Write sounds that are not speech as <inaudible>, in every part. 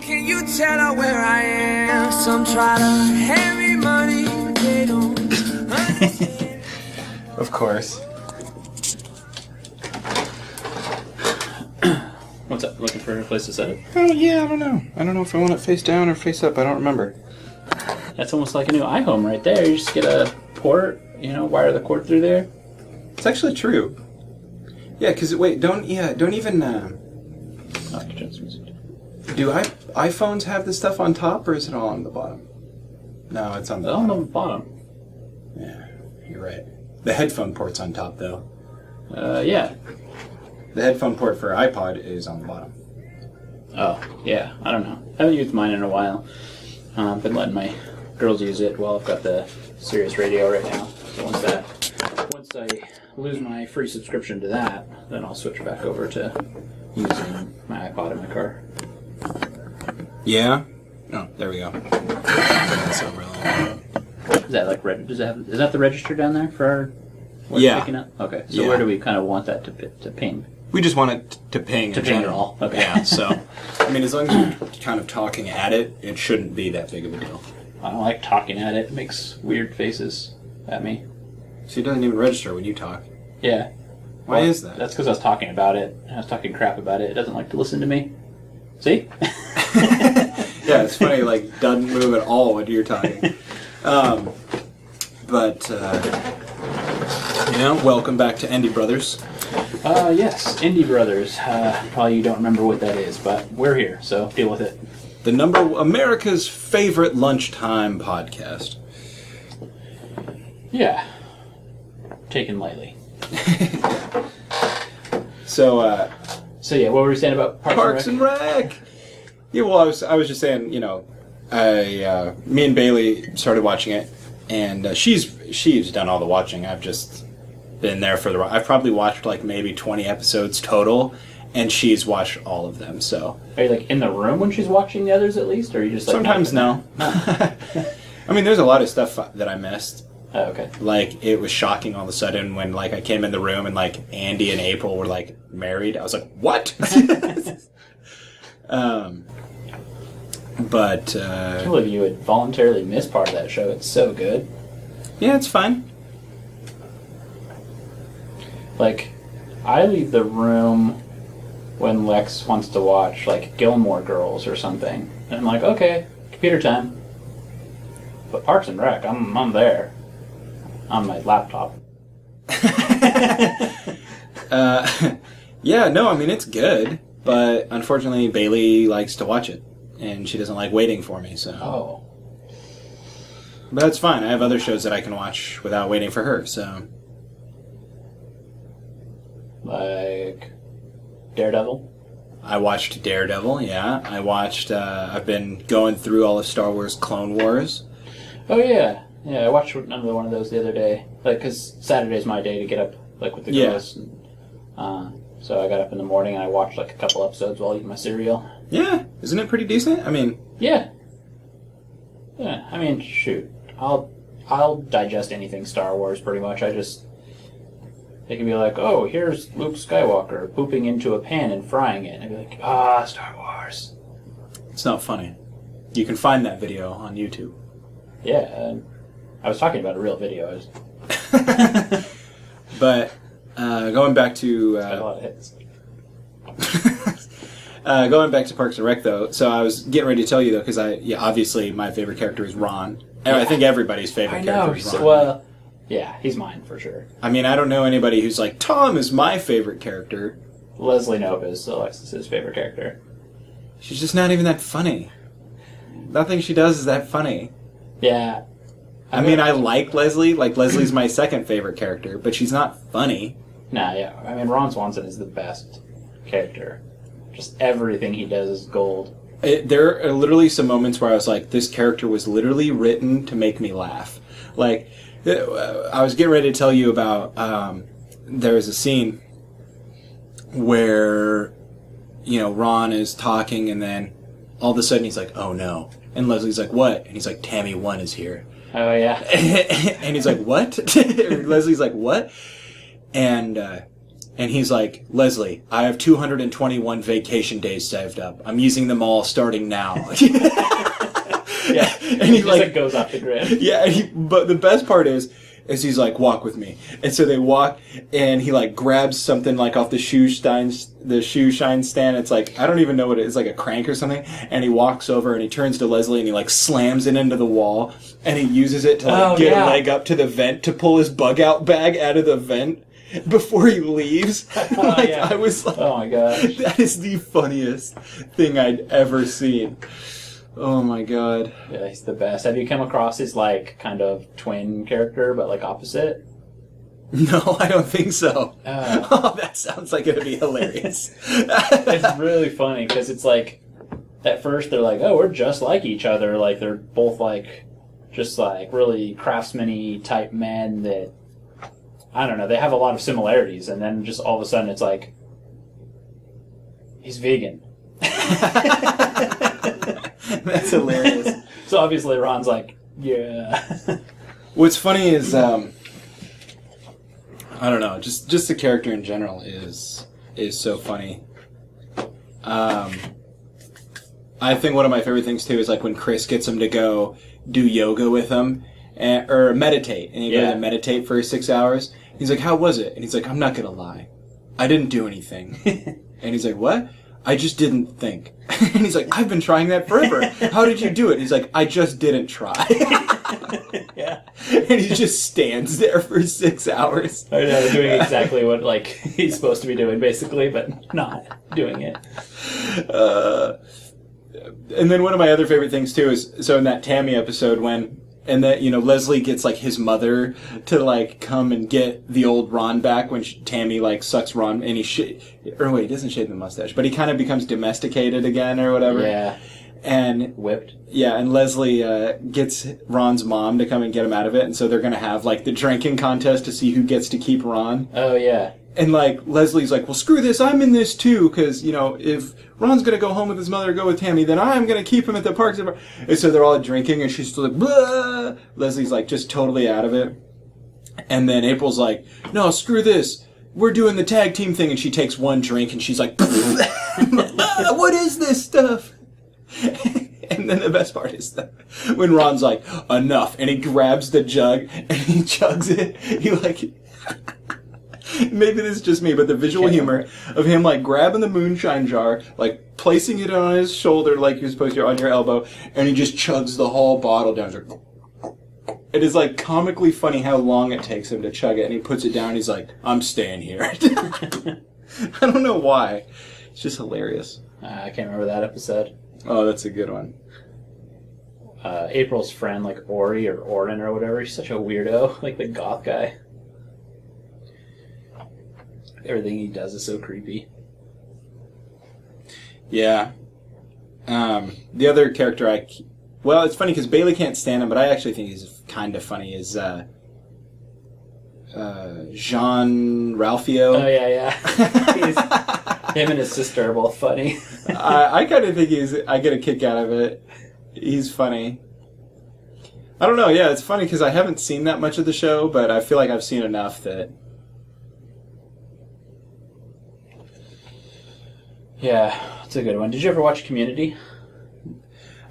Can you tell her where I am? Some try to hand me money, but they don't understand. Of course. <clears throat> What's up? Looking for a place to set it? Oh yeah, I don't know. I don't know if I want it face down or face up. I don't remember. That's almost like a new iHome right there. You just get a port, you know, wire the cord through there. It's actually true. Yeah, because wait, don't yeah, don't even uh, Oh, I can transfer music. Do I iPhones have this stuff on top or is it all on the bottom? No, it's on the On bottom. the bottom. Yeah, you're right. The headphone port's on top though. Uh, yeah. The headphone port for iPod is on the bottom. Oh, yeah. I don't know. I haven't used mine in a while. Uh, I've been letting my girls use it while I've got the Sirius radio right now. So once that, once I lose my free subscription to that, then I'll switch back over to using my iPod in my car. Yeah. Oh, there we go. That's. Is that like reg- does that have, is that the register down there for our what's Yeah. picking up? Okay. So Yeah. where do we kind of want that to pi- to ping? We just want it to ping. To in ping it general. all, okay. Yeah. So, <laughs> I mean, as long as you're kind of talking at it, it shouldn't be that big of a deal. I don't like talking at it. It makes weird faces at me. So it doesn't even register when you talk. Yeah. Why Well, is that? That's because I was talking about it. I was talking crap about it. It doesn't like to listen to me. See? <laughs> yeah, it's funny. Like doesn't move at all when you're talking. <laughs> Um, but uh, you know, welcome back to Endy Brothers. uh, yes, Indie Brothers. Uh, probably you don't remember what that is, but we're here, so deal with it. the number America's favorite lunchtime podcast. Yeah. Taken lightly. <laughs> So uh, So yeah, what were we saying about Parks, Parks and and Rec. Yeah, well, I was I was just saying, you know, I uh, me and Bailey started watching it, and uh, she's she's done all the watching. I've just been there for the. I've probably watched like maybe twenty episodes total, and she's watched all of them. So Are you like in the room when she's watching the others at least, or are you just like sometimes <laughs> no. I mean, there's a lot of stuff that I missed. Oh, okay. Like it was shocking all of a sudden when like I came in the room and like Andy and April were like married. I was like, what? <laughs> um, but I uh, can't believe you would voluntarily miss part of that show. It's so good. yeah, it's fun. Like, I leave the room when Lex wants to watch like Gilmore Girls or something, and I'm like, okay, computer time. But Parks and Rec, I'm I'm there on my laptop. <laughs> Uh, <laughs> yeah, no, I mean it's good, but unfortunately Bailey likes to watch it, and she doesn't like waiting for me. So, Oh, but that's fine. I have other shows that I can watch without waiting for her. So, like Daredevil. I watched Daredevil. Yeah, I watched. Uh, I've been going through all of Star Wars Clone Wars. Oh yeah, yeah. I watched another one of those the other day. Like, cause Saturday's my day to get up, like with the Yeah. girls. And, uh, so I got up in the morning and I watched like a couple episodes while eating my cereal. Yeah, isn't it pretty decent? I mean, Yeah. Yeah, I mean, shoot, I'll I'll digest anything Star Wars pretty much. I just they can be like, oh, here's Luke Skywalker pooping into a pan and frying it, and I'd be like, ah, Star Wars. it's not funny. You can find that video on YouTube. Yeah, and I was talking about a real video. I was <laughs> But uh, going back to got a uh, lot of hits. <laughs> uh, going back to Parks and Rec though, so I was getting ready to tell you though because I yeah obviously my favorite character is Ron. And I think everybody's favorite I character know. is so- Ron. well, yeah, he's mine for sure. I mean, I don't know anybody who's like Tom is my favorite character. Leslie Knope is Alexis's favorite character. She's just not even that funny. Nothing she does is that funny. Yeah. I mean, I like Leslie. Like Leslie's my second favorite character, but she's not funny. Nah, yeah. I mean, Ron Swanson is the best character. Just everything he does is gold. It, there are literally some moments where I was like, this character was literally written to make me laugh. Like, uh, I was getting ready to tell you about. Um, there was a scene where, you know, Ron is talking, and then all of a sudden he's like, "Oh no!" And Leslie's like, "What?" And he's like, "Tammy One is here." Oh yeah. <laughs> and he's like, "What?" <laughs> Leslie's like, "What?" And uh, And he's like, Leslie, I have 221 vacation days saved up. I'm using them all starting now. <laughs> Yeah, And he, he just like- like, goes off the grid. yeah, he, but the best part is, is he's like, walk with me. And so they walk, and he like grabs something like off the shoe shine, the shoe shine stand. It's like, I don't even know what it is, like a crank or something. And he walks over and he turns to Leslie and he like slams it into the wall and he uses it to like Oh, get yeah. a leg up to the vent to pull his bug out bag out of the vent before he leaves. <laughs> Oh, <laughs> like, yeah. I was like, Oh my gosh. that is the funniest thing I'd ever seen. Oh my god. Yeah, he's the best. Have you come across his like kind of twin character, but like opposite? <laughs> No, I don't think so. Uh. <laughs> oh, that sounds like it'd be hilarious. <laughs> It's really funny because it's like at first they're like, oh, we're just like each other. Like they're both like just like really craftsman type men that I don't know. They have a lot of similarities, and then just all of a sudden it's like he's vegan. <laughs> That's hilarious. So obviously Ron's like, yeah, <laughs> What's funny is, um, I don't know, just just the character in general is is so funny. Um, I think one of my favorite things too is like when Chris gets him to go do yoga with him and, or meditate, and he goes to meditate for six hours. He's like, "How was it?" And he's like, "I'm not gonna lie, I didn't do anything." <laughs> and he's like, "What?" I just didn't think. <laughs> and he's like, I've been trying that forever. How did you do it? He's like, I just didn't try. <laughs> yeah. and he just stands there for six hours. I know, doing exactly what like he's supposed to be doing, basically, but not doing it. Uh, and then one of my other favorite things too is so in that Tammy episode when and that you know Leslie gets like his mother to like come and get the old Ron back when she, Tammy like sucks Ron and he sh- or wait he doesn't shave the mustache but he kind of becomes domesticated again or whatever. Yeah, and whipped. yeah and Leslie uh, gets Ron's mom to come and get him out of it and so they're gonna have like the drinking contest to see who gets to keep Ron. Oh yeah, and like Leslie's like, well, screw this, I'm in this too, because you know if Ron's gonna go home with his mother, go with Tammy, then I'm gonna keep him at the parks. And so they're all drinking, and she's still like! Leslie's like just totally out of it. And then April's like, no, screw this, we're doing the tag team thing, and she takes one drink, and she's like, <laughs> "Ah, what is this stuff? <laughs> And then the best part is that when Ron's like, enough, and he grabs the jug and he <laughs> chugs it, he like, <laughs> maybe this is just me, but the visual humor of him like grabbing the moonshine jar, like placing it on his shoulder like you're supposed to on your elbow, and he just chugs the whole bottle down. Like- It is like comically funny how long it takes him to chug it, and he puts it down. He's like, "I'm staying here." <laughs> I don't know why. It's just hilarious. uh, I can't remember that episode. Oh, that's a good one. Uh, April's friend, like Ori or Orin or whatever, he's such a weirdo, <laughs> like the goth guy. Everything he does is so creepy. Yeah. Um, the other character I, well, it's funny because Bailey can't stand him, but I actually think he's kind of funny. Is uh, uh, Jean Ralphio? Oh yeah, yeah. <laughs> He's- him and his sister are both funny. I, I kind of think he's. I get a kick out of it. He's funny. I don't know. Yeah, it's funny because I haven't seen that much of the show, but I feel like I've seen enough that. Yeah, it's a good one. Did you ever watch Community?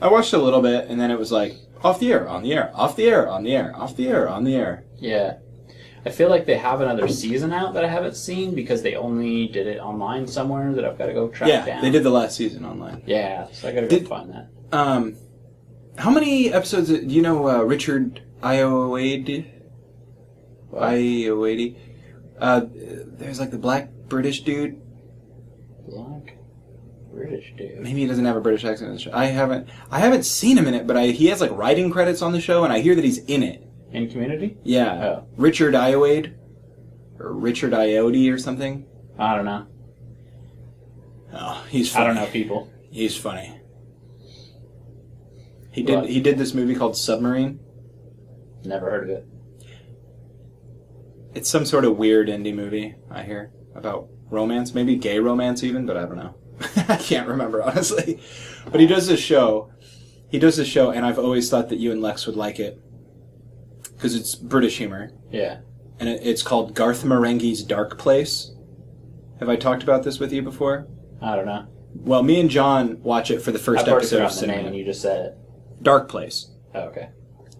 I watched a little bit, and then it was like off the air, on the air, off the air, on the air, off the air, on the air. Yeah. I feel like they have another season out that I haven't seen because they only did it online somewhere that I've got to go track Yeah, down. they did the last season online. Yeah, so I got to go Did- find that. Um, how many episodes? Do you know uh, Richard Ayoade? Ayoade. Uh, there's like the black British dude. British dude. Maybe he doesn't have a British accent in the show. I haven't. I haven't seen him in it, but I, he has like writing credits on the show, and I hear that he's in it. In Community? Yeah, Oh. Richard Ayoade or Richard Ayoade or something. I don't know. Oh, he's. I don't know people. He's funny. He did. What? He did this movie called Submarine. Never heard of it. It's some sort of weird indie movie, I hear, about romance, maybe gay romance even, but I don't know. <laughs> I can't remember, honestly. But he does this show. He does this show, and I've always thought that you and Lex would like it. Because it's British humor. Yeah. And it, it's called Garth Marenghi's Dark Place. Have I talked about this with you before? I don't know. Well, me and John watch it for the first I've already episode of forgotten the name, Cinema. and you just said it. Dark Place. Oh, okay.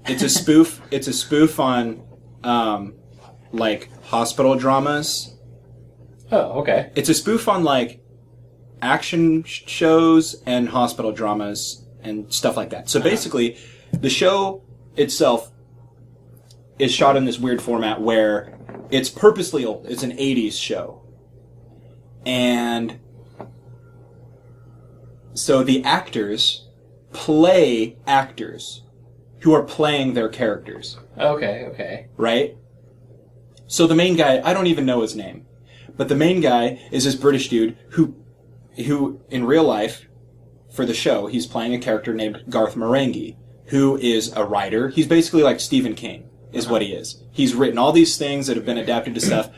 It's a spoof. <laughs> it's a spoof on, um, like hospital dramas. Oh, okay. It's a spoof on like action sh- shows and hospital dramas and stuff like that. So uh-huh. basically, the show itself is shot in this weird format where it's purposely old. It's an 80s show. And so the actors play actors who are playing their characters Okay, okay. right? So the main guy, I don't even know his name, but the main guy is this British dude who, who in real life, for the show, he's playing a character named Garth Marenghi, who is a writer. He's basically like Stephen King, is what he is. He's written all these things that have been adapted to stuff,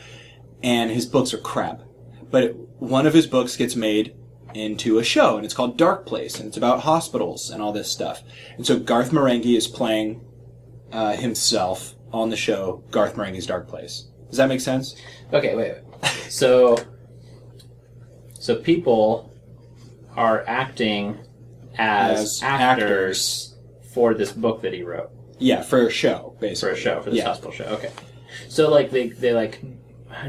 and his books are crap. But one of his books gets made into a show, and it's called Dark Place, and it's about hospitals and all this stuff. And so Garth Marenghi is playing uh, himself on the show Garth Marenghi's Dark Place. Does that make sense? Okay, wait, wait. So, so people are acting as, As actors, for this book that he wrote Yeah, for a show, for a show for this yeah. hospital show. Okay, so like they they like.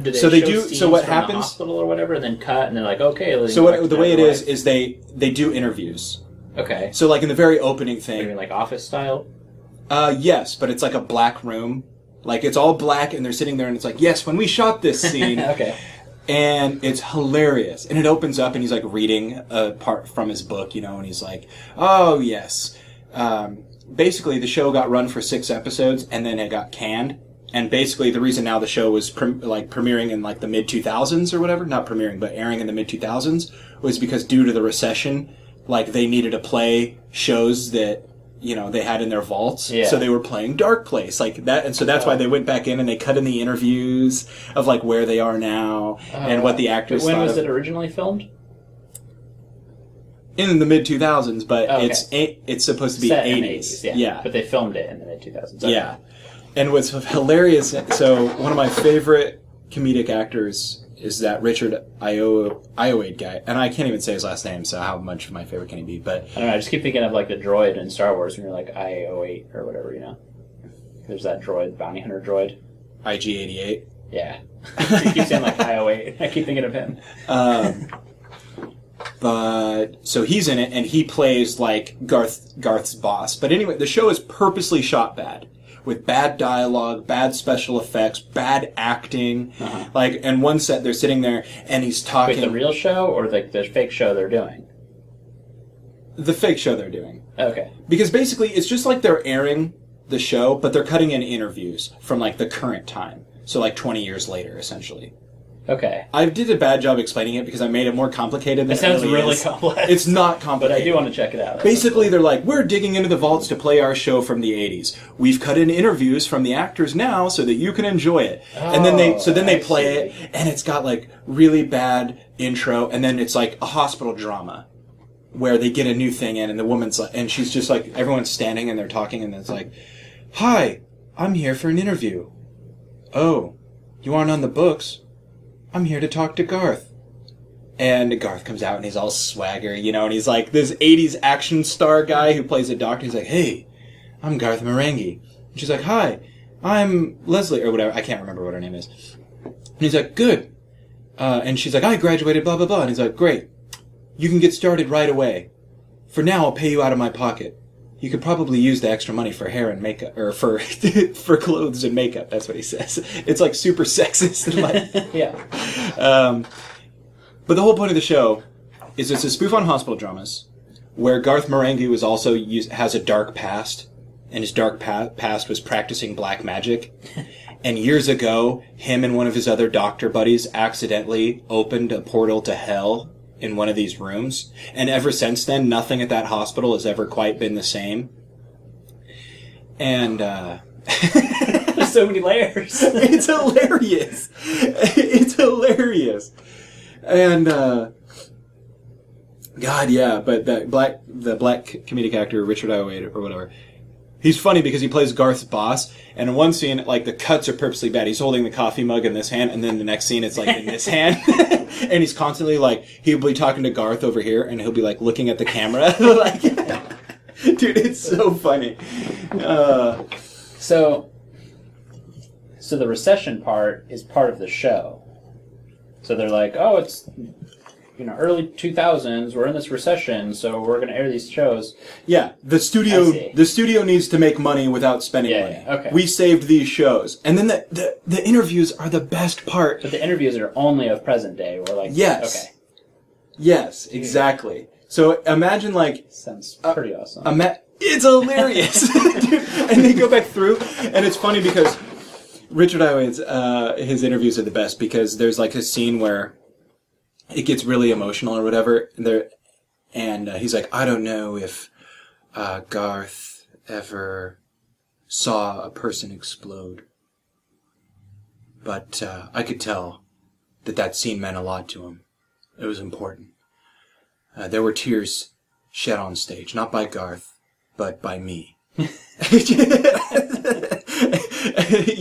Do they So they do- so what the happens- hospital or whatever, and then cut, and they're like, okay. So what the way it is is they they do interviews. okay. So like in the very opening You thing, mean like office style? uh, yes, but it's like a black room. Like it's all black, and they're sitting there, and it's like, yes, when we shot this <laughs> scene, okay. And it's hilarious. And it opens up, and he's like reading a part from his book, you know, and he's like, "Oh yes." Um, basically, the show got run for six episodes, and then it got canned. And basically, the reason now the show was prem- like premiering in like the mid two thousands or whatever, not premiering, but airing in the mid two thousands, was because due to the recession, like they needed to play shows that you know they had in their vaults Yeah. so they were playing dark place like that and so that's why they went back in and they cut in the interviews of like where they are now and what the uh, actors When was of- it originally filmed? in the mid 2000s but Oh, okay. it's it's supposed to be Set in 80s, the 80s, yeah But they filmed it in the mid 2000s. yeah and what's hilarious so one of my favorite comedic actors is that Richard Io Ayoade guy and I can't even say his last name so how much of my favorite can he be but I don't know. I just keep thinking of like the droid in Star Wars when you're like I-08 or whatever, you know. There's that droid, bounty hunter droid. IG88 Yeah. <laughs> <laughs> you keep saying like I-08. <laughs> I keep thinking of him. Um, but so he's in it, and he plays like Garth Garth's boss. But anyway, the show is purposely shot bad, with bad dialogue, bad special effects, bad acting. Uh-huh. Like, and one set they're sitting there, and he's Wait, talking the real show or like the fake show they're doing? the fake show they're doing Okay. because basically it's just like they're airing the show, but they're cutting in interviews from like the current time. So like 20 years later, essentially. Okay. I did a bad job explaining it because I made it more complicated than It sounds really, really complex. It's not But complicated. I do want to check it out. Basically, they're like, we're digging into the vaults to play our show from the 80s. We've cut in interviews from the actors now so that you can enjoy it. and then they, so then they oh, I play it, and it's got like really bad intro, and then it's like a hospital drama where they get a new thing in, and the woman's like, and she's just like, everyone's standing and they're talking, and it's like, hi, I'm here for an interview. Oh, you aren't on the books. I'm here to talk to Garth. And Garth comes out and he's all swagger, you know, and he's like this 80s action star guy who plays a doctor. He's like, hey, I'm Garth Marenghi. And she's like, hi, I'm Leslie, or whatever. I can't remember what her name is. And he's like, good. Uh, and she's like, I graduated, blah, blah, blah. And he's like, great. You can get started right away. For now, I'll pay you out of my pocket. You could probably use the extra money for hair and makeup, or for <laughs> for clothes and makeup. That's what he says. It's like super sexist like <laughs> yeah. um, but the whole point of the show is it's a spoof on hospital dramas, where Garth Marenghi was also use, has a dark past, and his dark pa- past was practicing black magic. <laughs> and years ago, him and one of his other doctor buddies accidentally opened a portal to hell in one of these rooms. And ever since then, nothing at that hospital has ever quite been the same. And uh, There's <laughs> so many layers. <laughs> it's hilarious. It's hilarious. And uh God, yeah, but that black the black comedic actor Richard Ayoade or whatever, he's funny because he plays Garth's boss, and in one scene, like the cuts are purposely bad. He's holding the coffee mug in this hand, and then the next scene, it's like in this <laughs> hand, <laughs> and he's constantly like he'll be talking to Garth over here, and he'll be like looking at the camera, <laughs> like, dude, it's so funny. Uh, So, so the recession part is part of the show. So they're like, oh, it's you know early two thousands. We're in this recession, so we're going to air these shows. yeah, the studio, the studio needs to make money without spending Yeah, money. yeah, okay. We saved these shows, and then the, the the interviews are the best part. But the interviews are only of present day. We're like, Yes. okay, Yes, exactly. So imagine like sounds pretty awesome. Ima- it's hilarious, <laughs> <laughs> and they go back through, and it's funny because Richard Ayoade's uh, his interviews are the best because there's like a scene where it gets really emotional or whatever. And there, and uh, he's like, I don't know if uh, Garth ever saw a person explode, but uh, I could tell that that scene meant a lot to him. It was important. Uh, there were tears shed on stage, not by Garth, but by me. <laughs> <laughs> you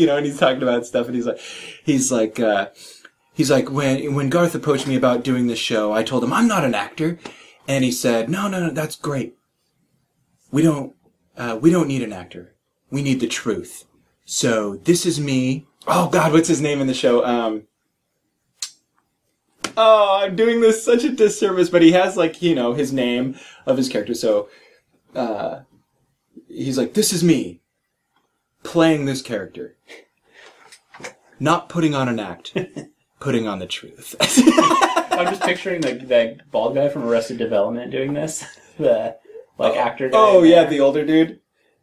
know, and he's talking about stuff, and he's like, he's like, uh, he's like, when when Garth approached me about doing this show, I told him I'm not an actor, and he said, no, no, no, that's great. We don't, uh, we don't need an actor. We need the truth. So this is me. Oh God, what's his name in the show? Um, oh, I'm doing this such a disservice, but he has like you know his name of his character. So, uh, he's like, this is me playing this character, not putting on an act, <laughs> putting on the truth. <laughs> I'm just picturing the that bald guy from Arrested Development doing this. <laughs> The like actor guy. oh yeah, there. the older dude.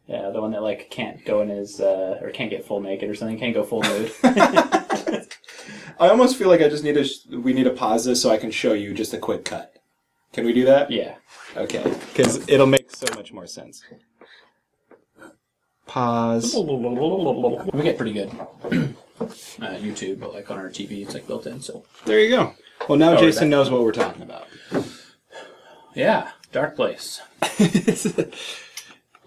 yeah, the one that like can't go in his uh, or can't get full naked or something. Can't go full nude. <laughs> I almost feel like I just need to. Sh- we need to pause this so I can show you just a quick cut. Can we do that? yeah. Okay, because it'll make so much more sense. Pause. We get pretty good. <clears throat> uh, YouTube, but like on our TV, it's like built in. So There you go. Well, now Oh, Jason that- knows what we're talking about. yeah, Dark Place. <laughs>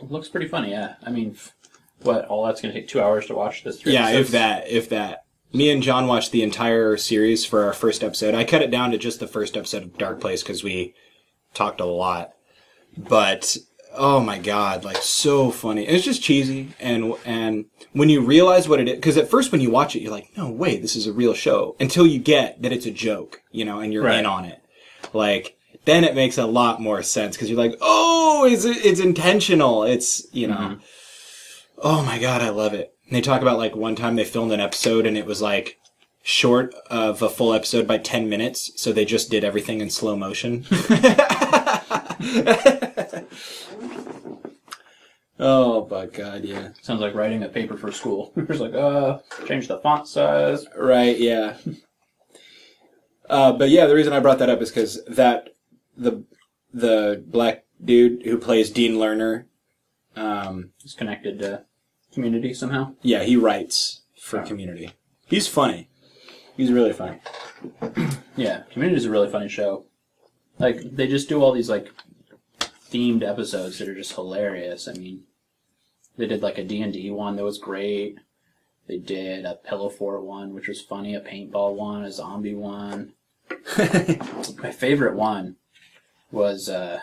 Looks pretty funny. Yeah, I mean, f- what? All that's gonna take two hours to watch this. three yeah, if episodes? that, if that. Me and John watched the entire series for our first episode. I cut it down to just the first episode of Dark Place because we talked a lot. But oh my god, like so funny. It's just cheesy, and and when you realize what it is, because at first when you watch it, you're like, no way, this is a real show. Until you get that it's a joke, you know, and you're Right. in on it. Like then it makes a lot more sense because you're like, oh, it's it's intentional. It's you know. Mm-hmm. Oh my god, I love it. And they talk about like one time they filmed an episode and it was like short of a full episode by 10 minutes, so they just did everything in slow motion. <laughs> <laughs> oh my god, yeah. sounds like writing a paper for school. <laughs> It's like, uh, change the font size. Right, yeah. Uh, but yeah, the reason I brought that up is because that the the black dude who plays Dean Learner, um, It's connected to community somehow. yeah, he writes for Community. He's funny. He's really funny. <clears throat> Yeah, Community is a really funny show. Like they just do all these like themed episodes that are just hilarious. I mean, they did like a D and D one that was great. They did a pillow fort one, which was funny. A paintball one, a zombie one. <laughs> My favorite one was. uh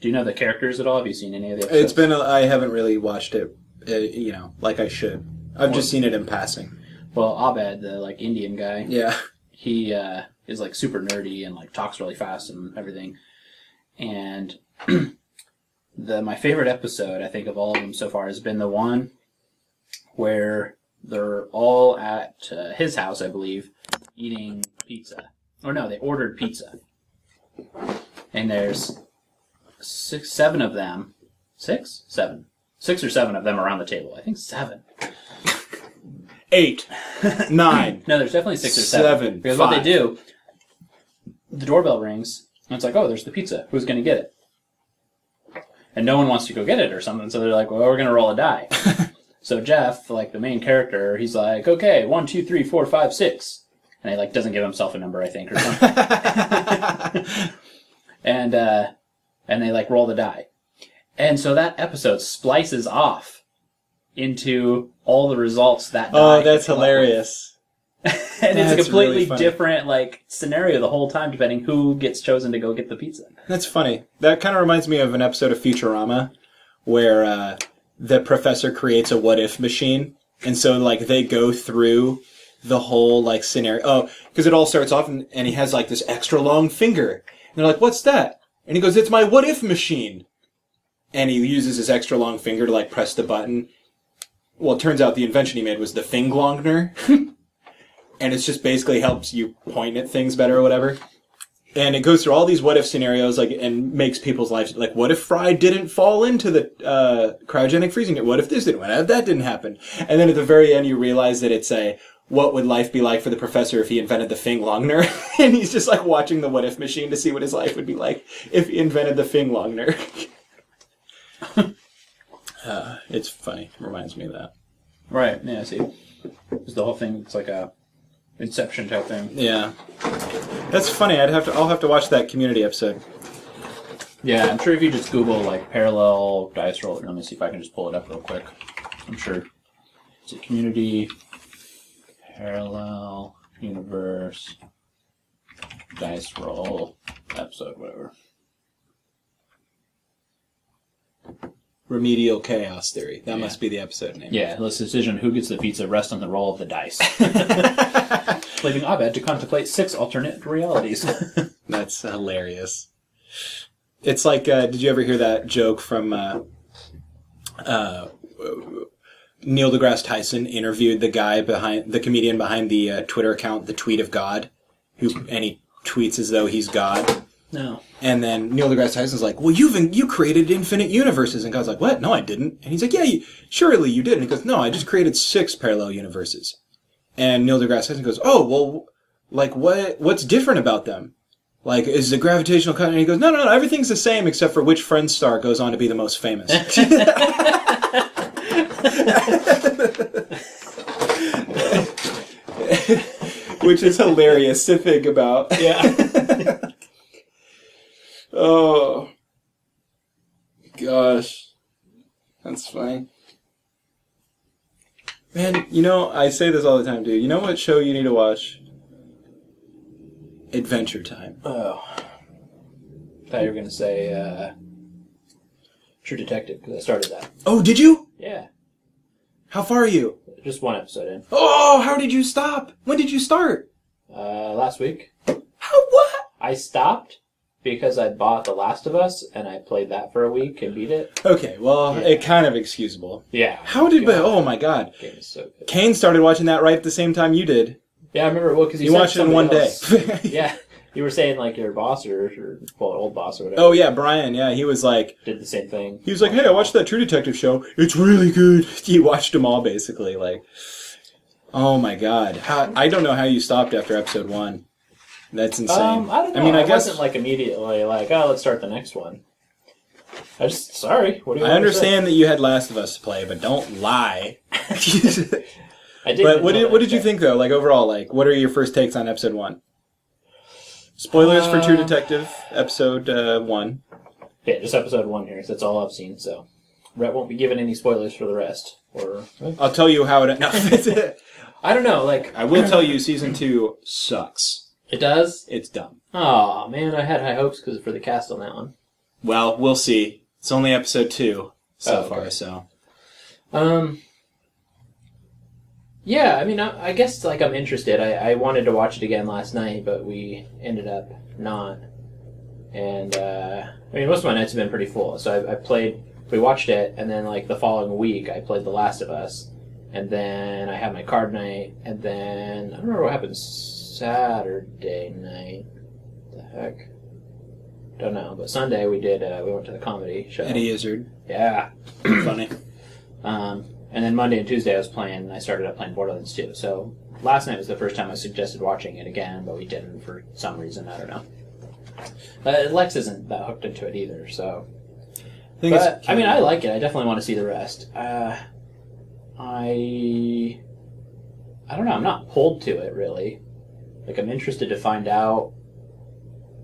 Do you know the characters at all? Have you seen any of the episodes? It's been. A, I haven't really watched it. Uh, you know, like I should. I've just seen it in passing. well, Abed, the like Indian guy. Yeah. he uh, is like super nerdy and like talks really fast and everything. And <clears throat> the my favorite episode I think of all of them so far has been the one where they're all at uh, his house, I believe, eating pizza. Or no, they ordered pizza, and there's six, seven of them, six, seven, six or seven of them around the table. I think seven. Eight, <laughs> nine. No, there's definitely six or seven. Seven, Because what they five. do, the doorbell rings, and it's like, oh, there's the pizza. Who's going to get it? And no one wants to go get it or something, so they're like, well, we're going to roll a die. <laughs> so Jeff, like the main character, he's like, okay, one, two, three, four, five, six. And he like doesn't give himself a number, I think, or something. <laughs> and uh, and they like roll the die. And so that episode splices off into all the results that Oh, that's hilarious. <laughs> and it's a completely really different like scenario the whole time depending who gets chosen to go get the pizza. That's funny. That kind of reminds me of an episode of Futurama where uh, the professor creates a what if machine, and so like they go through the whole like scenario. Oh, because it all starts off and, and he has like this extra long finger, and they're like, "What's that?" And he goes, "It's my what if machine." And he uses his extra long finger to like press the button. Well, it turns out the invention he made was the Finglonger. <laughs> and it's just basically helps you point at things better or whatever and it goes through all these what if scenarios like and makes people's lives like what if fry didn't fall into the uh, cryogenic freezing what if this didn't what if that didn't happen and then at the very end you realize that it's a what would life be like for the professor if he invented the Finglonger? <laughs> and he's just like watching the what if machine to see what his life would be like if he invented the Finglonger. <laughs> uh, it's funny. Reminds me of that. Right. Yeah. See, it's the whole thing. It's like a Inception type thing. Yeah. That's funny. I'd have to. I'll have to watch that community episode. Yeah, I'm sure if you just Google like parallel dice roll, let me see if I can just pull it up real quick. I'm sure. Is it community parallel universe dice roll episode, whatever. Remedial chaos theory. That Yeah. must be the episode name. Yeah, let's decision who gets the pizza rest on the roll of the dice. <laughs> <laughs> Leaving Abed to contemplate six alternate realities. <laughs> That's hilarious. It's like, uh, did you ever hear that joke from uh, uh, Neil deGrasse Tyson interviewed the guy behind the comedian behind the uh, Twitter account, the Tweet of God, who and he tweets as though he's God. no. And then Neil deGrasse Tyson's like, "Well, you've you created infinite universes," and God's like, "What? No, I didn't." And he's like, "Yeah, you, surely you did." And he goes, "No, I just created six parallel universes." And Neil deGrasse Tyson goes, "Oh, well, like what? What's different about them? Like, is the gravitational con-" And he goes, "No, no, no. Everything's the same except for which friend star goes on to be the most famous." <laughs> <laughs> Which is hilarious to think about. Yeah. <laughs> Oh. Gosh. That's funny. Man, you know, I say this all the time, dude. You know what show you need to watch? Adventure Time. oh. thought you were gonna say uh, True Detective because I started that. Oh, did you? Yeah, How far are you? just one episode in. Oh, how did you stop? When did you start? Uh, last week How, what? I stopped because I bought The Last of Us and I played that for a week and beat it. Okay, well, Yeah. it kind of excusable. Yeah. How did, God, oh my god. game is so good. Kane started watching that right at the same time you did. Yeah, I remember. Well, because You watched it in one day. <laughs> yeah, you were saying like your boss or, or well, old boss or whatever. oh yeah, Brian, yeah, he was like, did the same thing. He was like, "Hey, I watched that True Detective show. It's really good." <laughs> He watched them all basically. Like, oh my god, how, I don't know how you stopped after episode one. That's insane. Um, I don't know. I mean, I, guess wasn't like immediately like, oh, let's start the next one. I just sorry. What do you? I want me understand that you had Last of Us to play, but don't lie. <laughs> I did. but what did what did you think though? Like overall, like what are your first takes on episode one? Spoilers for True Uh, Detective episode uh, one. Yeah, just episode one here. that's all I've seen. So, Rhett won't be giving any spoilers for the rest. Or I'll tell you how it. <laughs> No, I don't know. Like I will tell you, season two sucks. It does. It's dumb. Oh man, I had high hopes because for the cast on that one. Well, we'll see. It's only episode two so Oh, okay. far, so. Um. Yeah, I mean, I, I guess like I'm interested. I, I wanted to watch it again last night, but we ended up not. And uh, I mean, most of my nights have been pretty full. So I, I played, we watched it, and then like the following week, I played The Last of Us, and then I had my card night, and then I don't remember what happened Saturday night. The heck, don't know. But Sunday we did. Uh, we went to the comedy show. Eddie Izzard. Yeah. <clears throat> Funny. Um, and then Monday and Tuesday I was playing. I started up playing Borderlands 2. So last night was the first time I suggested watching it again, but we didn't for some reason. I don't know. Uh, Lex isn't that hooked into it either. So, I think but it's, I mean, I like it. I definitely want to see the rest. Uh, I I don't know. I'm not pulled to it really. Like I'm interested to find out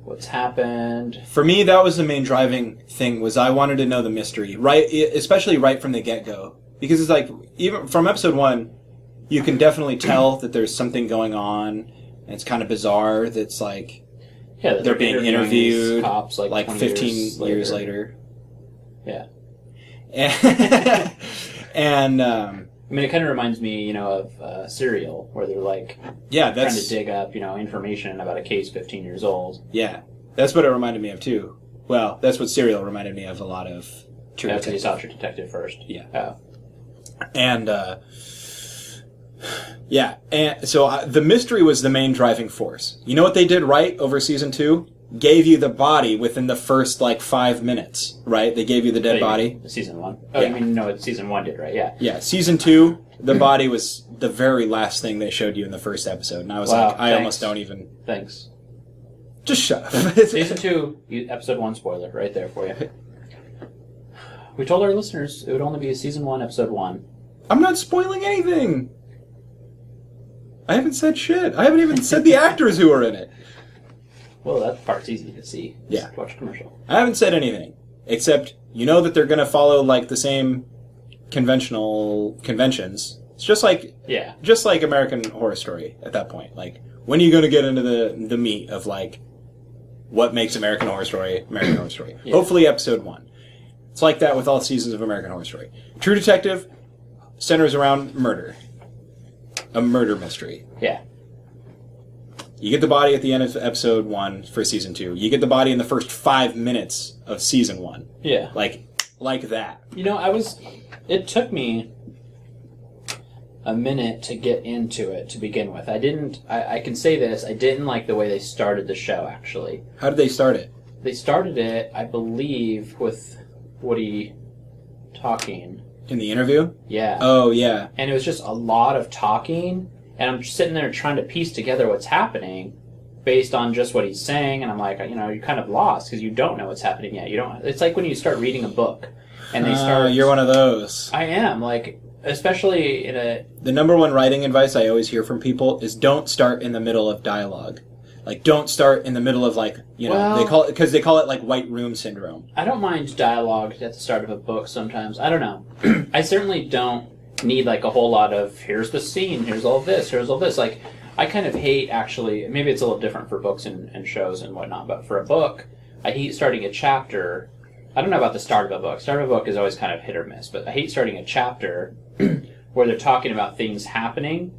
what's happened. For me, that was the main driving thing. Was I wanted to know the mystery, right? Especially right from the get go, because it's like even from episode one, you can definitely <clears throat> tell that there's something going on. And it's kind of bizarre. That's like Yeah, that they're being interviewed cops like, like 20 15 years, later. Yeah. And, <laughs> and um, I mean, it kind of reminds me, you know, of uh, Serial, where they're like yeah, trying to that's dig up, you know, information about a case 15 years old. yeah, that's what it reminded me of too. Well, that's what Serial reminded me of a lot of. True After you Detective. saw True Detective first. Yeah. Oh. and uh, yeah, and so uh, the mystery was the main driving force. You know what they did right over season two? Gave you the body within the first like five minutes. Right? They gave you the Oh, dead body. mean Season one. Oh, Yeah. you mean no? It's season one did right? Yeah. Yeah, season two, the body was the very last thing they showed you in the first episode, and I was Wow, like, I thanks. almost don't even. Thanks. Just shut up. <laughs> Season two, episode one spoiler right there for you. We told our listeners it would only be a season one, episode one. I'm not spoiling anything. I haven't said shit. I haven't even said the <laughs> actors who are in it. Well, that part's easy to see. Yeah. Watch a commercial. I haven't said anything except you know that they're going to follow like the same conventional conventions. It's just like Yeah. just like American Horror Story at that point. Like when are you going to get into the the meat of like what makes American Horror Story American Horror Story? Yeah. Hopefully episode 1. It's like that with all seasons of American Horror Story. True Detective centers around murder. A murder mystery. Yeah. You get the body at the end of episode 1 for season 2. You get the body in the first 5 minutes of season 1. Yeah. Like like that. You know, I was. It took me a minute to get into it to begin with. I didn't. I, I can say this. I didn't like the way they started the show. Actually, How did they start it? they started it, I believe, with Woody talking. In the interview? Yeah. Oh yeah. and it was just a lot of talking and i'm sitting there trying to piece together what's happening based on just what he's saying and i'm like you know you're kind of lost because you don't know what's happening yet you don't it's like when you start reading a book and they Uh, start you're one of those. i am like especially in a The number one writing advice I always hear from people is don't start in the middle of dialogue. Like don't start in the middle of like you know Well- they call it because they call it like white room syndrome. i don't mind dialogue at the start of a book sometimes i don't know <clears throat> i certainly don't need like a whole lot of here's the scene here's all this here's all this. Like i kind of hate actually maybe it's a little different for books and, and shows and whatnot but for a book i hate starting a chapter. I don't know about the start of a book. Start of a book is always kind of hit or miss but i hate starting a chapter <clears throat> where they're talking about things happening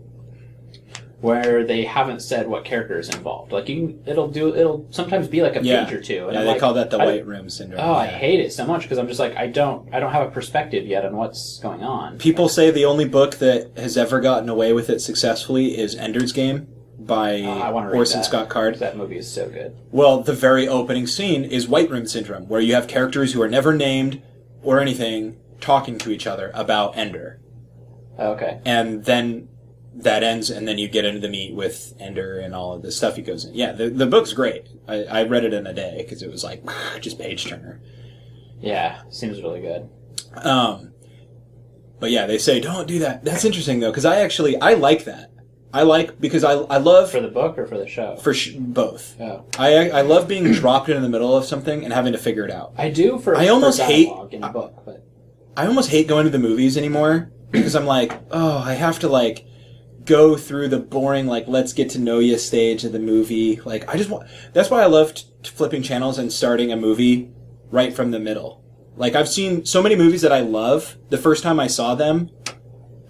where they haven't said what character is involved like you can, it'll do it'll sometimes be like a Yeah. page or two and Yeah, I'm they like, call that the white room syndrome. Oh, I hate it so much because I'm just like I don't I don't have a perspective yet on what's going on. People say the only book that has ever gotten away with it successfully is Ender's Game by Uh, I want to Orson. Scott Card. That movie is so good. Well, the very opening scene is White Room Syndrome, where you have characters who are never named or anything talking to each other about Ender. Okay. and then that ends, and then you get into the meat with Ender and all of the stuff he goes in. Yeah, the, the book's great. I, I read it in a day because it was like <sighs> just page turner. Yeah, seems really good. Um, but yeah, they say don't do that. That's interesting though because I actually I like that. I like because I I love For the book or for the show? for sh- both. oh. I I love being <clears throat> dropped into the middle of something and having to figure it out. I do for I almost for hate- in the book, but I almost hate going to the movies anymore because I'm like, oh, I have to like go through the boring like let's get to know you stage of the movie. Like I just want. That's why I love t- flipping channels and starting a movie right from the middle. Like I've seen so many movies that I love. The first time I saw them,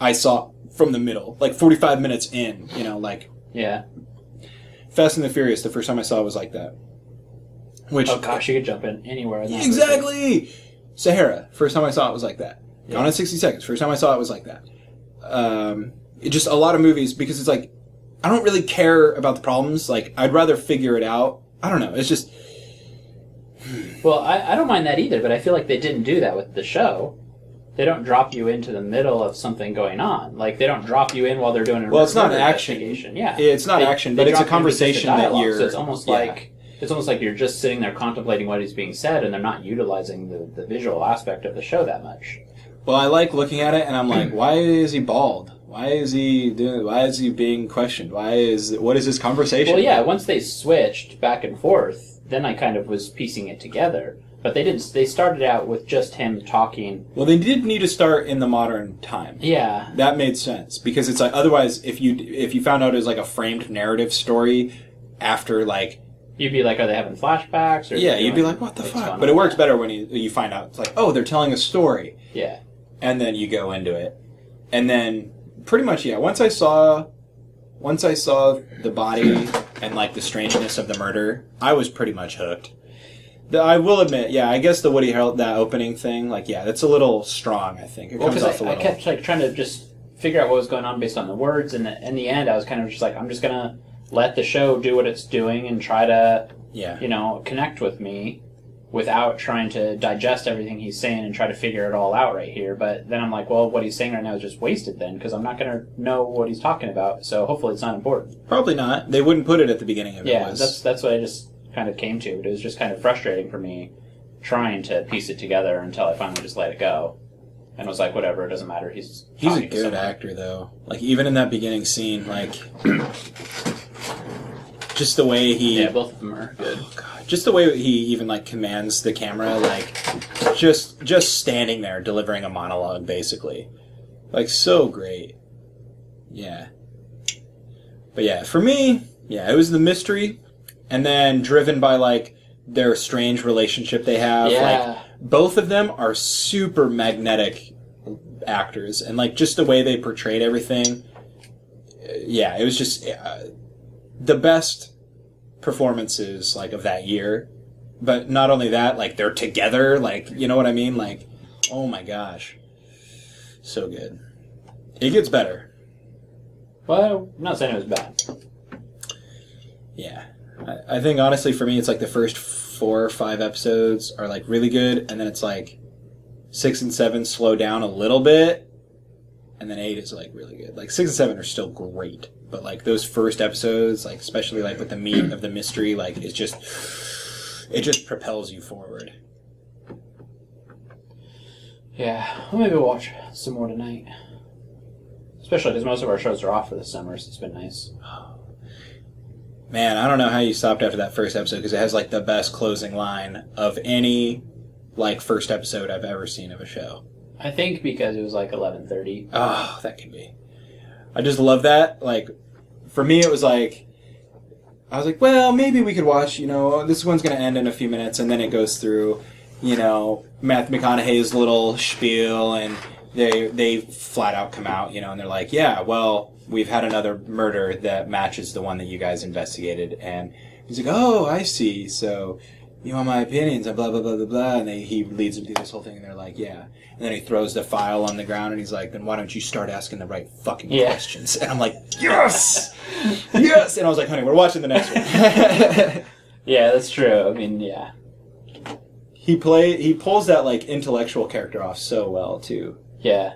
I saw from the middle, like 45 minutes in. You know, like yeah. Fast and the Furious. The first time I saw it was like that. Which Oh gosh, you could jump in anywhere. In that movie. Exactly. Sahara. First time I saw it was like that. Yeah. Gone in sixty seconds. First time I saw it was like that. Um, it just a lot of movies because it's like I don't really care about the problems. Like I'd rather figure it out. I don't know. It's just Well, I, I don't mind that either, but I feel like they didn't do that with the show. They don't drop you into the middle of something going on. Like they don't drop you in while they're doing a Well, it's not murder action. Yeah, it's not They- action, they but it's a drop you into conversation that you're. So it's almost yeah. like it's almost like you're just sitting there contemplating what is being said, and they're not utilizing the, the visual aspect of the show that much. Well, I like looking at it, and I'm like, <clears throat> why is he bald? Why is he doing? Why is he being questioned? Why is what is this conversation? Well, yeah, once they switched back and forth, then I kind of was piecing it together. But they didn't. They started out with just him talking. Well, they did need to start in the modern time. Yeah, That made sense because it's like otherwise, if you if you found out it was like a framed narrative story after like you'd be like, are they having flashbacks? Or yeah, you'd be like, what the fuck? But it works better when you you find out it's like oh they're telling a story Yeah, and then you go into it and then pretty much yeah once I saw once I saw the body and like the strangeness of the murder I was pretty much hooked. The, I will admit, yeah, I guess the Woody Harrelson that opening thing, like, yeah, that's a little strong. I think it well, comes off a I, I little. I kept like trying to just figure out what was going on based on the words, and in the end, I was kind of just like, I'm just gonna let the show do what it's doing and try to yeah, you know, connect with me without trying to digest everything he's saying and try to figure it all out right here. But then I'm like, well, what he's saying right now is just wasted then because I'm not going to know what he's talking about. So hopefully it's not important. probably not. They wouldn't put it at the beginning of it. Yeah, was. that's that's what I just kind of came to. But it was just kind of frustrating for me trying to piece it together until I finally just let it go. And was like, whatever, it doesn't matter. He's He's a good actor, though. Like even in that beginning scene, like <clears throat> just the way he, Yeah, both of them are good. God, just the way he even like commands the camera, like just just standing there delivering a monologue, basically, like so great. Yeah, but yeah, for me, yeah, it was the mystery, and then driven by like their strange relationship they have. Like Yeah. both of them are super magnetic actors, and like just the way they portrayed everything. uh, Yeah, it was just uh, the best performances like of that year. But not only that, like they're together, like you know what I mean? Like, oh my gosh, so good. It gets better. Well, I'm not saying it was bad. Yeah, I, I think honestly for me, it's like the first four or five episodes are like really good, and then it's like six and seven slow down a little bit, and then eight is like really good. Like six and seven are still great, but like those first episodes, like especially like with the meat of the mystery, like it's just it just propels you forward. Yeah, well, maybe we'll watch some more tonight. Especially because most of our shows are off for the summer, so it's been nice. Man, I don't know how you stopped after that first episode because it has like the best closing line of any like first episode I've ever seen of a show. I think because it was like 11:30. Oh, ah, that can be. I just love that. Like, for me, it was like, I was like, well, maybe we could watch, you know, this one's going to end in a few minutes, and then it goes through, you know, Matthew McConaughey's little spiel, and they they flat out come out, you know, and they're like, yeah, well, we've had another murder that matches the one that you guys investigated, and he's like, oh, I see, so you want my opinions, and blah blah blah blah blah, and they, he leads them through this whole thing, and they're like, yeah, and then he throws the file on the ground, and he's like, then why don't you start asking the right fucking Yeah. questions? And I'm like, yes, <laughs> yes, and I was like, honey, we're watching the next one. <laughs> Yeah, that's true. I mean, yeah. he play he pulls that like intellectual character off so well too. Yeah.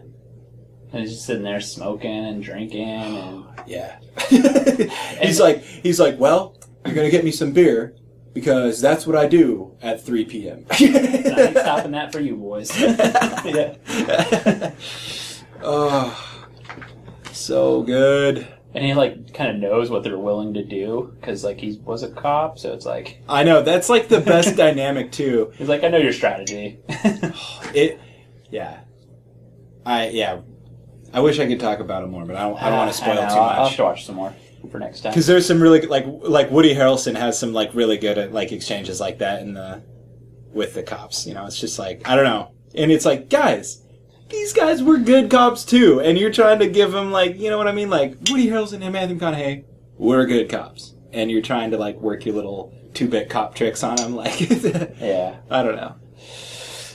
And he's just sitting there smoking and drinking and <sighs> Yeah. <laughs> he's like he's like, well, you're gonna get me some beer because that's what I do at 3 p.m. I ain't stopping that for you boys. <laughs> yeah. oh, so good. And he like kind of knows what they're willing to do because like he was a cop, so it's like I know that's like the best dynamic too. <laughs> he's like, I know your strategy. <laughs> <sighs> It, yeah, I yeah. I wish I could talk about it more, but I don't, I don't want to <sighs> spoil too I'll- I'll have to watch some more for next time. Because there's some really like like Woody Harrelson has some like really good uh, like exchanges like that in the with the cops. You know, it's just like I don't know, and it's like guys, these guys were good cops too, and you're trying to give them like you know what I mean, like Woody Harrelson and Matthew McConaughey were good cops, and you're trying to like work your little two bit cop tricks on them, <laughs> like Yeah. I don't know.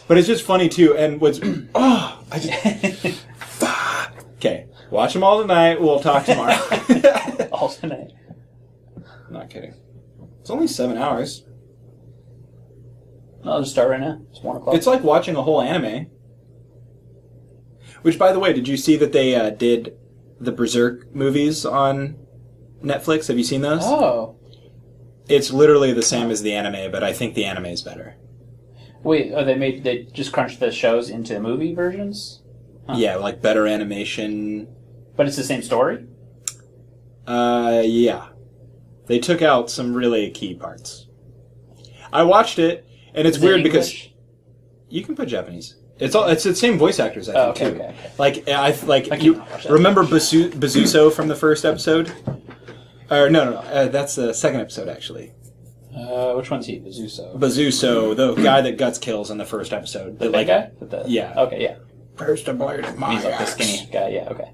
But it's just funny too, and what's <clears throat> oh I just <laughs> okay. Watch them all tonight. We'll talk tomorrow. <laughs> <laughs> All tonight. Not kidding. It's only seven hours. I'll just start right now. It's one o'clock. It's like watching a whole anime. Which, by the way, did you see that they uh, did the Berserk movies on Netflix? Have you seen those? oh. It's literally the same as the anime, but I think the anime is better. Wait, oh, they made they just crunched the shows into movie versions, Huh. Yeah, like better animation. but it's the same story. Uh, yeah. They took out some really key parts. I watched it, and it's Is it weird because you can put Japanese. It's all it's the same voice actors, I think Oh, okay, too. okay, okay. Like I like I you cannot watch that. remember Basu- Bazuso from the first episode. Or no, no, no. Uh, that's the second episode actually. Uh, which one's he? Bazuso. Bazuso, the guy that Guts kills in the first episode. The The, big guy? The- Yeah. Okay, yeah. First blade of my He's like the axe. skinny guy. Yeah. Okay.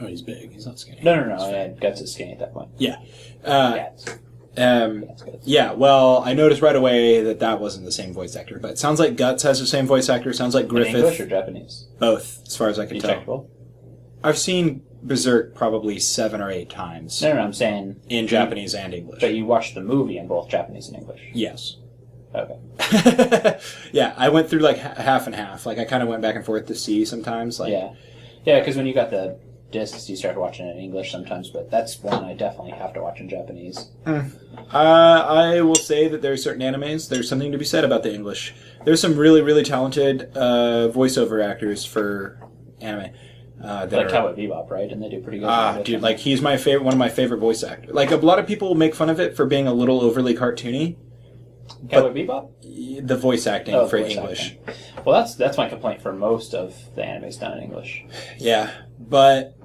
Oh, he's big. He's not skinny. No, no, no. Yeah, Guts is skinny at that point. Yeah. Uh, Yeah. Um, it's good. yeah. Well, I noticed right away that that wasn't the same voice actor, but it sounds like Guts has the same voice actor. Sounds like In English or Japanese? both, as far as I can You tell. checked both? I've seen Berserk probably seven or eight times No, no, no. I'm saying. in Japanese and English. But you watched the movie in both Japanese and English. yes. Okay. <laughs> yeah, I went through like ha- half and half. Like I kind of went back and forth to see sometimes. Like, Yeah. Yeah, because when you got the discs, you start watching it in English sometimes, but that's one I definitely have to watch in Japanese. Uh, I will say that there are certain animes. There's something to be said about the English. There's some really, really talented uh, voiceover actors for anime. Uh, that Like are- Cowboy Bebop, right? And they do pretty good. Ah, English. dude, like he's my favorite, one of my favorite voice actors. Like a lot of people make fun of it for being a little overly cartoony. Cowboy Bebop? The voice acting Oh, for voice English, acting. Well, that's that's my complaint for most of the animes done in English. yeah. But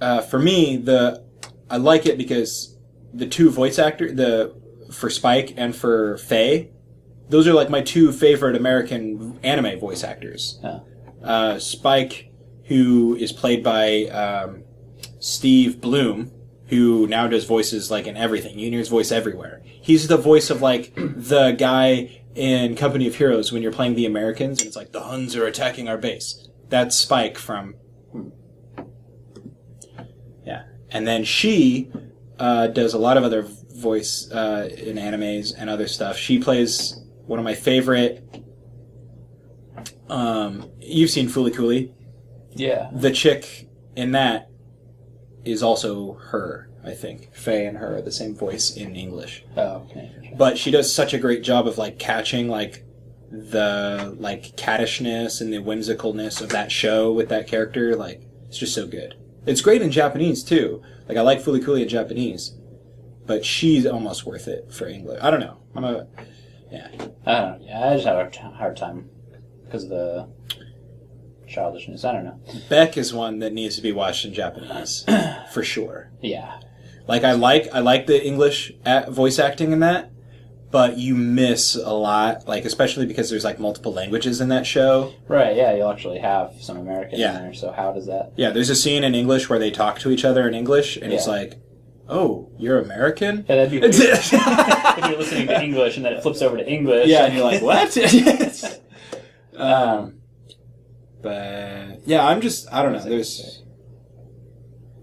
uh, for me, the I like it because the two voice actor, the for Spike and for Faye, those are like my two favorite American anime voice actors. Yeah. Uh, Spike, who is played by um, Steve Blum, who now does voices like in everything. You hear his voice everywhere. He's the voice of like <clears throat> the guy in Company of Heroes when you're playing the Americans and it's like the Huns are attacking our base. That's Spike from. Yeah, and then she uh, does a lot of other voice uh, in animes and other stuff. She plays one of my favorite. Um, you've seen Fooly Cooly. Yeah. The chick in that is also her. I think Faye and her are the same voice in English, Oh, okay. but she does such a great job of like catching like the like cattishness and the whimsicalness of that show with that character. Like it's just so good. It's great in Japanese too. Like I like Cooly in Japanese, but she's almost worth it for English. I don't know. I'm a yeah. I don't know. Yeah, I just have a t- hard time because of the childishness. I don't know. Beck is one that needs to be watched in Japanese <clears throat> for sure. Yeah. Like I like I like the English voice acting in that, but you miss a lot. Like especially because there's like multiple languages in that show. Right. Yeah. You'll actually have some American Yeah. in there. So how does that? Yeah, there's a scene in English where they talk to each other in English, and it's Yeah. like, "Oh, you're American." Yeah, that'd be <laughs> weird. <laughs> if you're listening to English and then it flips over to English. Yeah. And you're like, what? <laughs> um, but yeah, I'm just I don't know. There's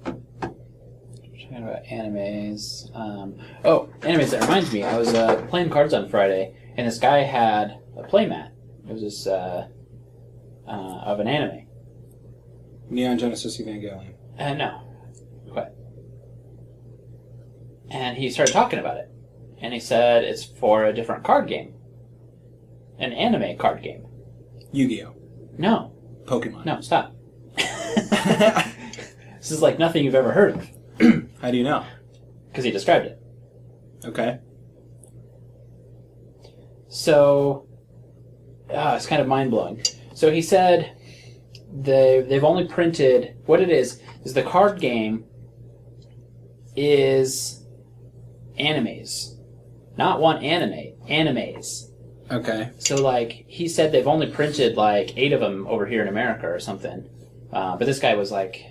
Talking about animes. Um, oh, animes. That reminds me. I was uh, playing cards on Friday, and this guy had a playmat. It was this uh, uh, of an anime. Neon Genesis Evangelion. Uh, no, what? And he started talking about it, and he said it's for a different card game, an anime card game. Yu-Gi-Oh, No, Pokemon. no, stop. <laughs> this is like nothing you've ever heard of <clears throat> How do you know? because he described it. Okay. So, ah, it's kind of mind blowing. So he said they they've only printed what it is is the card game is animes, not one anime, animes. Okay. So like he said they've only printed like eight of them over here in America or something, uh, but this guy was like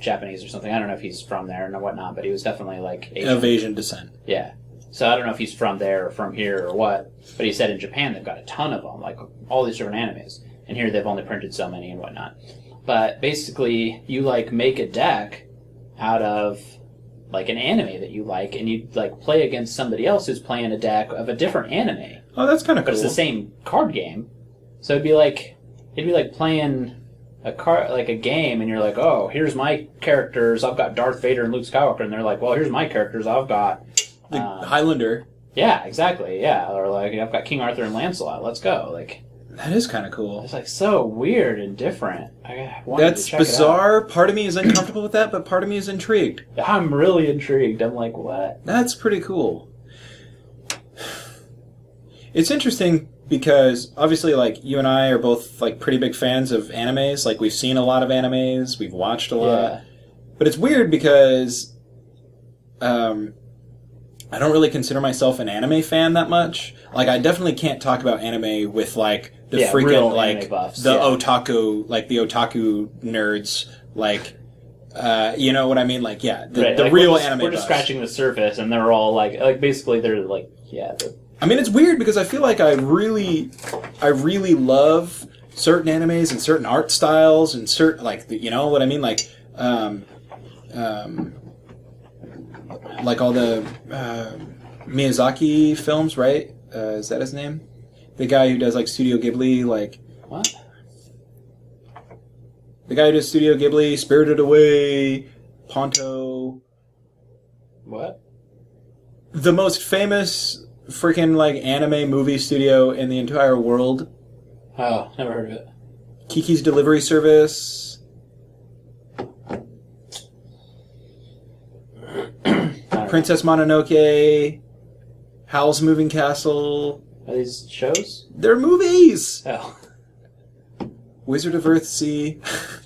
Japanese or something. I don't know if he's from there or whatnot, but he was definitely like Asian. Of Asian descent. Yeah. So I don't know if he's from there or from here or what, but he said in Japan they've got a ton of them, like all these different animes, and here they've only printed so many and whatnot. But basically, you like make a deck out of like an anime that you like, and you like play against somebody else who's playing a deck of a different anime, Oh, that's kind of but cool. it's the same card game. So it'd be like it'd be like playing a car like a game, and you're like, oh, here's my characters. I've got Darth Vader and Luke Skywalker, and they're like, well, here's my characters. I've got The um, Highlander. yeah, exactly. Yeah, or like I've got King Arthur and Lancelot. Let's go. Like That is kind of cool. it's like so weird and different. I wanted That's to check it out. bizarre. Part of me is uncomfortable with that, but part of me is intrigued. I'm really intrigued. I'm like, what? That's pretty cool. It's interesting because obviously, like you and I are both like pretty big fans of animes. Like we've seen a lot of animes, we've watched a lot. Yeah. But it's weird because um, I don't really consider myself an anime fan that much. Like I definitely can't talk about anime with like the Yeah, freaking like buffs, the yeah. otaku like the otaku nerds like uh, you know what I mean? Like yeah, the, Right, the like, real we're just, anime. We're just scratching the surface, and they're all like, like basically, they're like, yeah, they're, I mean, it's weird because I feel like I really, I really love certain animes and certain art styles and certain like you know what I mean, like, um, um, like all the uh, Miyazaki films, right? Uh, is that his name? The guy who does like Studio Ghibli, like what? the guy who does Studio Ghibli, Spirited Away, Ponyo. What? the most famous freaking like anime movie studio in the entire world. Oh, never heard of it. Kiki's Delivery Service. <clears throat> Princess Mononoke. Howl's Moving Castle. Are these shows? They're movies. Oh, <laughs> Wizard of Earthsea. <laughs>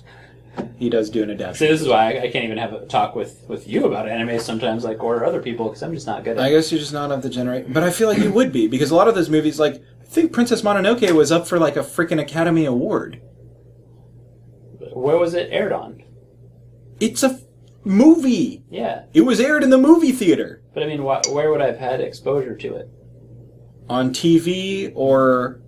he does do an see, this is why I, I can't even have a talk with with you about anime sometimes, like or other people, because I'm just not good at. It. I guess you're just not of the generation, but I feel like you would be because a lot of those movies, like I think Princess Mononoke, was up for like a freaking Academy Award. Where was it aired on? It's a f- movie. Yeah, It was aired in the movie theater but I mean, wh- where would I have had exposure to it? on TV or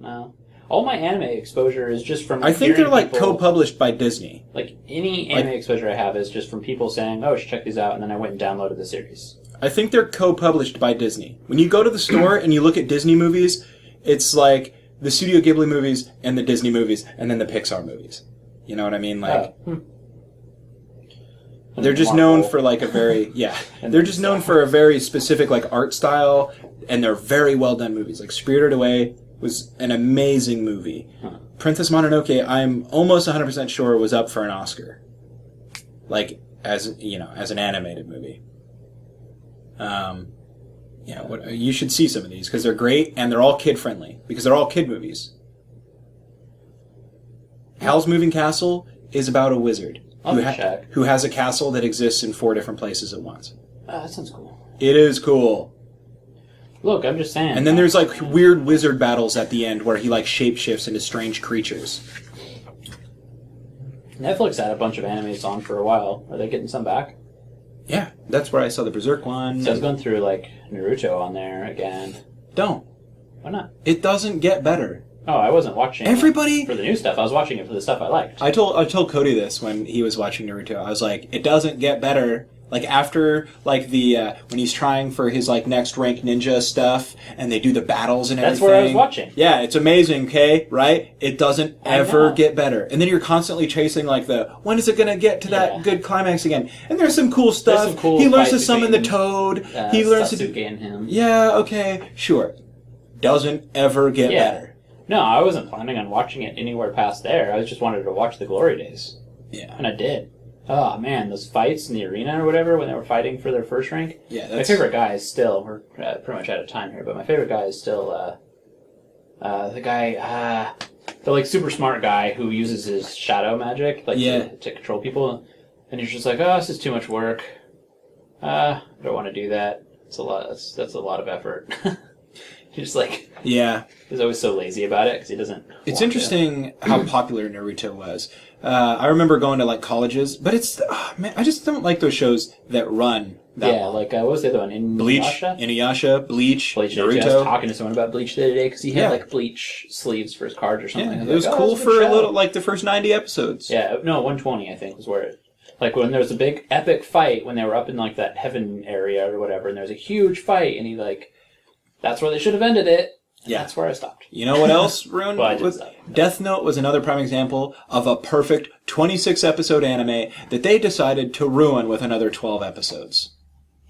No. All my anime exposure is just from. I think they're like people- co-published by Disney. Like any anime exposure I have is just from people saying, "Oh, you should check these out," and then I went and downloaded the series. I think they're co-published by Disney. When you go to the store and you look at Disney movies, it's like the Studio Ghibli movies and the Disney movies and then the Pixar movies. You know what I mean? Like hmm. they're just known for like a very yeah. <laughs> And They're just known for a very specific like art style and they're very well done movies. Like Spirited Away was an amazing movie. Princess Mononoke, I'm almost 100% sure was up for an Oscar. Like as, you know, as an animated movie. Um yeah, what, you should see some of these because they're great and they're all kid friendly because they're all kid movies. Howl's Moving Castle is about a wizard who, check. who has a castle that exists in four different places at once. Ah, that sounds cool. It is cool. Look, I'm just saying. And then there's like weird wizard battles at the end where he like shapeshifts into strange creatures. Netflix had a bunch of animes on for a while. Are they getting some back? Yeah, that's where I saw the Berserk one. So I was going through like Naruto on there again. Don't. Why not? It doesn't get better. Oh, I wasn't watching it Everybody for the new stuff. I was watching it for the stuff I liked. I told I told Cody this when he was watching Naruto. I was like, it doesn't get better. Like after like the uh, when he's trying for his like next rank ninja stuff, and they do the battles and everything. That's everything. where I was watching. Yeah, it's amazing. Okay, right? It doesn't I ever know. get better, and then you're constantly chasing like the when is it gonna get to that Yeah. good climax again? And there's some cool stuff. some cool he learns to fight summon the between, toad. Uh, he learns to. Do- and him. Yeah. Okay. Sure. Doesn't ever get Yeah. better. No, I wasn't planning on watching it anywhere past there. I was just wanted to watch the glory days, Yeah. and I did. Oh man, those fights in the arena or whatever when they were fighting for their first rank. Yeah. that's... My favorite guy is still we're uh, pretty much out of time here, but my favorite guy is still uh, uh, the guy, uh, the like super smart guy who uses his shadow magic like Yeah. to, to control people, and he's just like, oh, this is too much work. Uh, I don't want to do that. It's a lot. That's that's a lot of effort. <laughs> just like Yeah. he's always so lazy about it because he doesn't. It's want to. interesting how <clears throat> popular Naruto was. Uh, I remember going to like colleges, but it's ah, man, I just don't like those shows that run that Yeah, long. like uh, what was the other one? In Bleach, Inuyasha, Bleach, Bleach. I was Naruto. talking to someone about Bleach the other day because he had Yeah. like Bleach sleeves for his cards or something. Yeah, it was like, oh, cool good for a little, like the first ninety episodes. Yeah, no, 120 I think was where it. Like when there was a big epic fight when they were up in like that heaven area or whatever, and there was a huge fight, and he like, that's where they should have ended it. And Yeah. that's where I stopped. You know what else <laughs> ruined? Well, stop. Death Note was another prime example of a perfect twenty-six episode anime that they decided to ruin with another twelve episodes.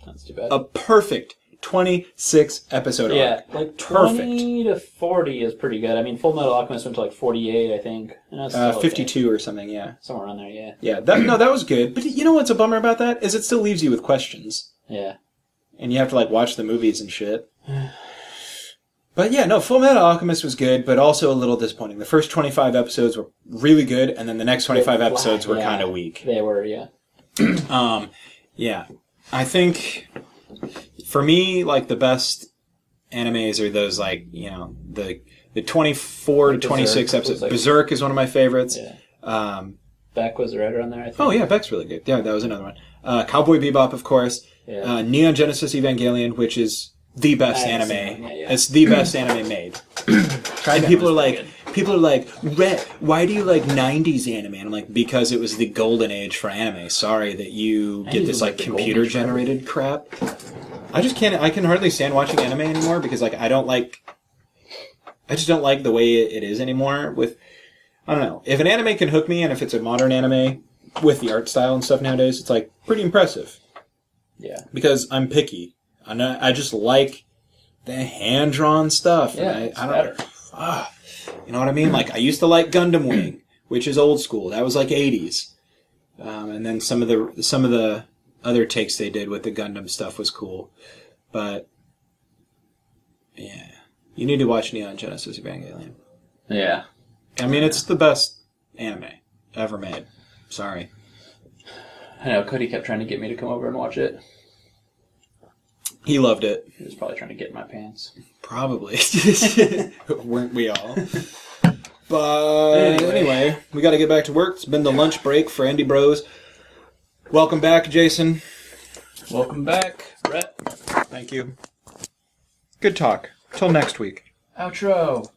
That's too bad. A perfect twenty-six episode yeah, arc. like Perfect. 20 to 40 is pretty good. I mean, Full Metal Alchemist went to like 48, I think. And Uh, still okay. Fifty-two or something. Yeah. somewhere around there. Yeah, Yeah, that no, that was good. But you know what's a bummer about that is it still leaves you with questions, yeah. and you have to like watch the movies and shit. <sighs> But yeah, no, Full Metal Alchemist was good, but also a little disappointing. The first 25 episodes were really good, and then the next 25 episodes were Yeah. kind of weak. They were, yeah. <clears throat> Um, yeah, I think for me, like the best animes are those like you know the the 24 to 26 Berserk episodes. like- Berserk is one of my favorites. Yeah. Um, Beck was right around there, I think. oh yeah, Beck's really good. Yeah, that was another one. Uh, Cowboy Bebop, of course. Yeah. Uh, Neon Genesis Evangelion, which is the best anime. seen that yet. It's the best anime made. <clears throat> and people are like, pretty people are like, Rhett, why do you like '90s anime? And I'm like, because it was the golden age for anime. Sorry that you get this like like the golden computer generated crap. I just can't. I can hardly stand watching anime anymore because like I don't like. I just don't like the way it is anymore. With I don't know if an anime can hook me, and if it's a modern anime with the art style and stuff nowadays, it's like pretty impressive Yeah. because I'm picky. I I just like the hand drawn stuff. Yeah, I, I don't. better. Ah, you know what I mean? Like I used to like Gundam Wing, which is old school. That was like '80s, um, and then some of the some of the other takes they did with the Gundam stuff was cool, but yeah, you need to watch Neon Genesis Evangelion. Yeah. I mean, it's the best anime ever made. Sorry. I know, Cody kept trying to get me to come over and watch it. He loved it. He was probably trying to get in my pants. Probably. <laughs> <laughs> Weren't we all? But anyway. Anyway. we got to get back to work. It's been the lunch break for Andy Bros. Welcome back, Jason. Welcome back, Brett. Thank you. Good talk. Till next week. Outro.